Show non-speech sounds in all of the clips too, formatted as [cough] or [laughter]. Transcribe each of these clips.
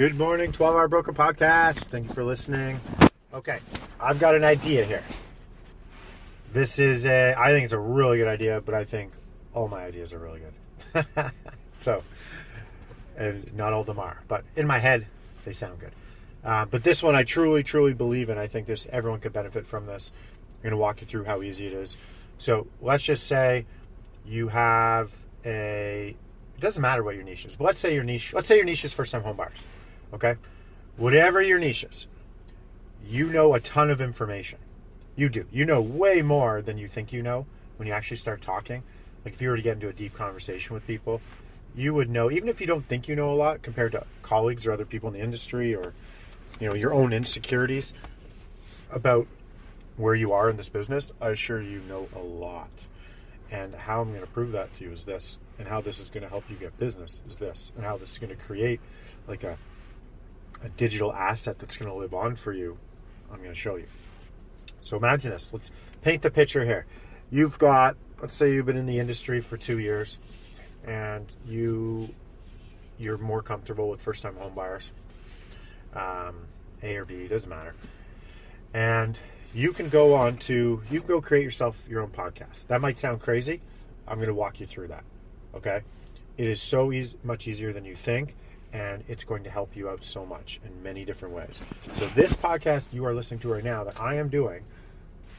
Good morning, 12 Hour Broker Podcast. Thank you for listening. Okay, I've got an idea here. This is a, I think it's a really good idea, but I think all my ideas are really good. [laughs] so, and not all of them are, but in my head, they sound good. Uh, but this one I truly, truly believe in. I think this everyone could benefit from this. I'm going to walk you through how easy it is. So let's just say you have a. It doesn't matter what your niche is, but let's say your niche. Let's say your niche is first-time home buyers. Okay, whatever your niche is, you know a ton of information. You do. You know way more than you think you know when you actually start talking. Like if you were to get into a deep conversation with people, you would know even if you don't think you know a lot compared to colleagues or other people in the industry or you know your own insecurities about where you are in this business, I assure you know a lot. And how I'm going to prove that to you is this, and how this is going to help you get business is this, and how this is going to create like a a digital asset that's going to live on for you. I'm going to show you. So imagine this. Let's paint the picture here. You've got, let's say you've been in the industry for two years, and you you're more comfortable with first-time home buyers. Um, a or B doesn't matter. And you can go on to you can go create yourself your own podcast. That might sound crazy. I'm going to walk you through that. Okay, it is so easy, much easier than you think, and it's going to help you out so much in many different ways. So this podcast you are listening to right now that I am doing,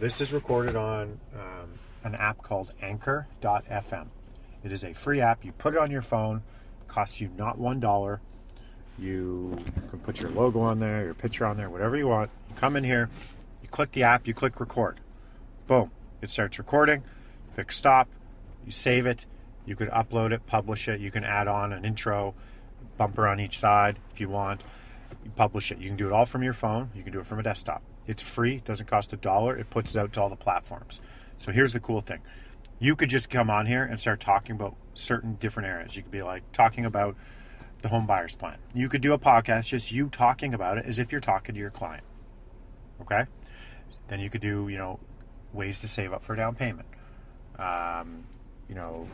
this is recorded on um, an app called Anchor.fm. It is a free app. You put it on your phone. Costs you not one dollar. You can put your logo on there, your picture on there, whatever you want. You come in here, you click the app, you click record. Boom. It starts recording. Pick stop. You save it. You could upload it, publish it. You can add on an intro, bumper on each side if you want. You publish it. You can do it all from your phone. You can do it from a desktop. It's free. Doesn't cost a dollar. It puts it out to all the platforms. So here's the cool thing. You could just come on here and start talking about certain different areas. You could be like talking about the home buyer's plan. You could do a podcast, just you talking about it as if you're talking to your client. Okay? Then you could do, you know, ways to save up for down payment. Um, you know,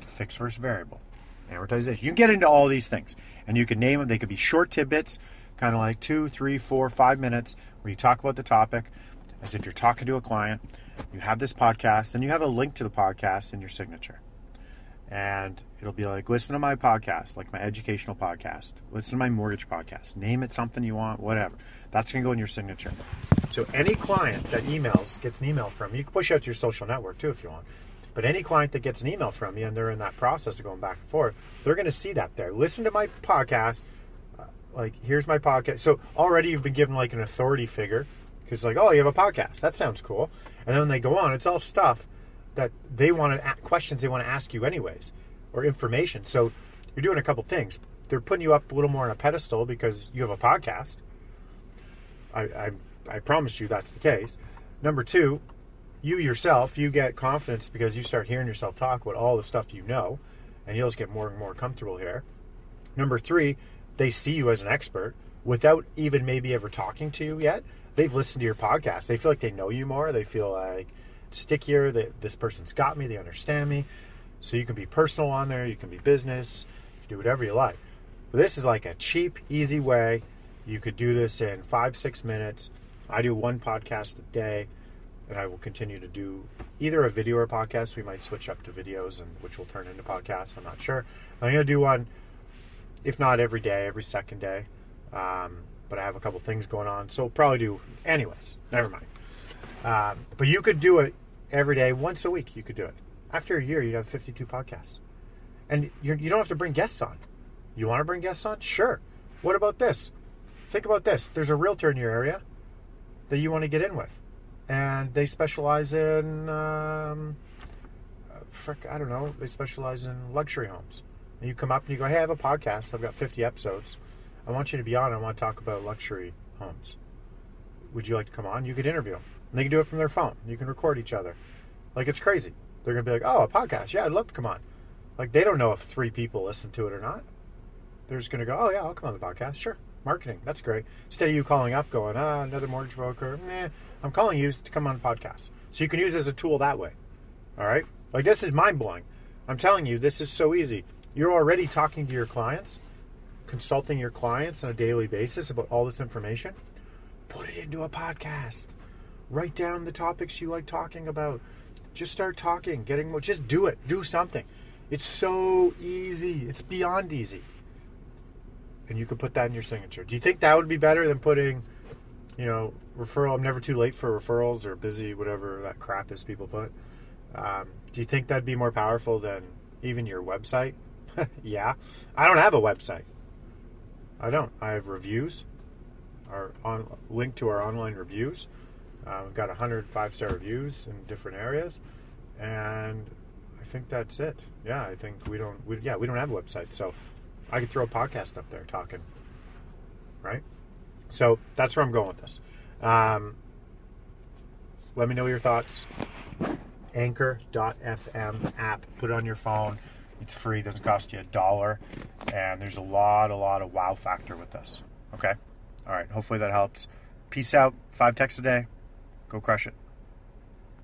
fixed versus variable, amortization. You can get into all these things, and you can name them. They could be short tidbits, kind of like two, three, four, five minutes, where you talk about the topic as if you're talking to a client. You have this podcast, and you have a link to the podcast in your signature and it'll be like listen to my podcast like my educational podcast listen to my mortgage podcast name it something you want whatever that's going to go in your signature so any client that emails gets an email from you you can push out to your social network too if you want but any client that gets an email from you and they're in that process of going back and forth they're going to see that there. Listen to my podcast uh, like here's my podcast. So already you've been given like an authority figure because like oh you have a podcast. That sounds cool. And then they go on it's all stuff that they want to questions they want to ask you anyways or information. So you're doing a couple things. They're putting you up a little more on a pedestal because you have a podcast. I, I, I promise you that's the case. Number two you yourself you get confidence because you start hearing yourself talk about all the stuff you know and you'll just get more and more comfortable here number three they see you as an expert without even maybe ever talking to you yet they've listened to your podcast they feel like they know you more they feel like stickier. That this person's got me. They understand me. So you can be personal on there. You can be business. Do whatever you like. But this is like a cheap, easy way. You could do this in five, six minutes. I do one podcast a day, and I will continue to do either a video or a podcast. We might switch up to videos, and which will turn into podcasts. I'm not sure. I'm going to do one, if not every day, every second day. Um, but I have a couple things going on, so probably do. Anyways, never mind. Um, but you could do it every day, once a week, you could do it. After a year, you'd have 52 podcasts. And you're, you do not have to bring guests on. You want to bring guests on? Sure. What about this? Think about this. There's a realtor in your area that you want to get in with. And they specialize in, um, frick, I don't know, they specialize in luxury homes. And you come up and you go, hey, I have a podcast. I've got 50 episodes. I want you to be on. I want to talk about luxury homes. Would you like to come on? You could interview them. And they can do it from their phone. You can record each other. Like it's crazy. They're gonna be like, oh, a podcast. Yeah, I'd love to come on. Like they don't know if three people listen to it or not. They're just gonna go, oh yeah, I'll come on the podcast. Sure, marketing. That's great. Instead of you calling up, going, ah, another mortgage broker. Nah, I'm calling you to come on the podcast. So you can use it as a tool that way. All right. Like this is mind blowing. I'm telling you, this is so easy. You're already talking to your clients, consulting your clients on a daily basis about all this information. Put it into a podcast. Write down the topics you like talking about. Just start talking, getting more. Just do it. Do something. It's so easy. It's beyond easy. And you could put that in your signature. Do you think that would be better than putting, you know, referral? I'm never too late for referrals or busy, whatever that crap is people put. Um, do you think that'd be more powerful than even your website? [laughs] yeah. I don't have a website. I don't. I have reviews, our on link to our online reviews. Uh, we've got 100 five star reviews in different areas, and I think that's it. Yeah, I think we don't. We, yeah, we don't have a website, so I could throw a podcast up there talking. Right. So that's where I'm going with this. Um, let me know your thoughts. Anchor.fm app. Put it on your phone. It's free. Doesn't cost you a dollar. And there's a lot, a lot of wow factor with this. Okay. All right. Hopefully that helps. Peace out. Five texts a day. Go crush it.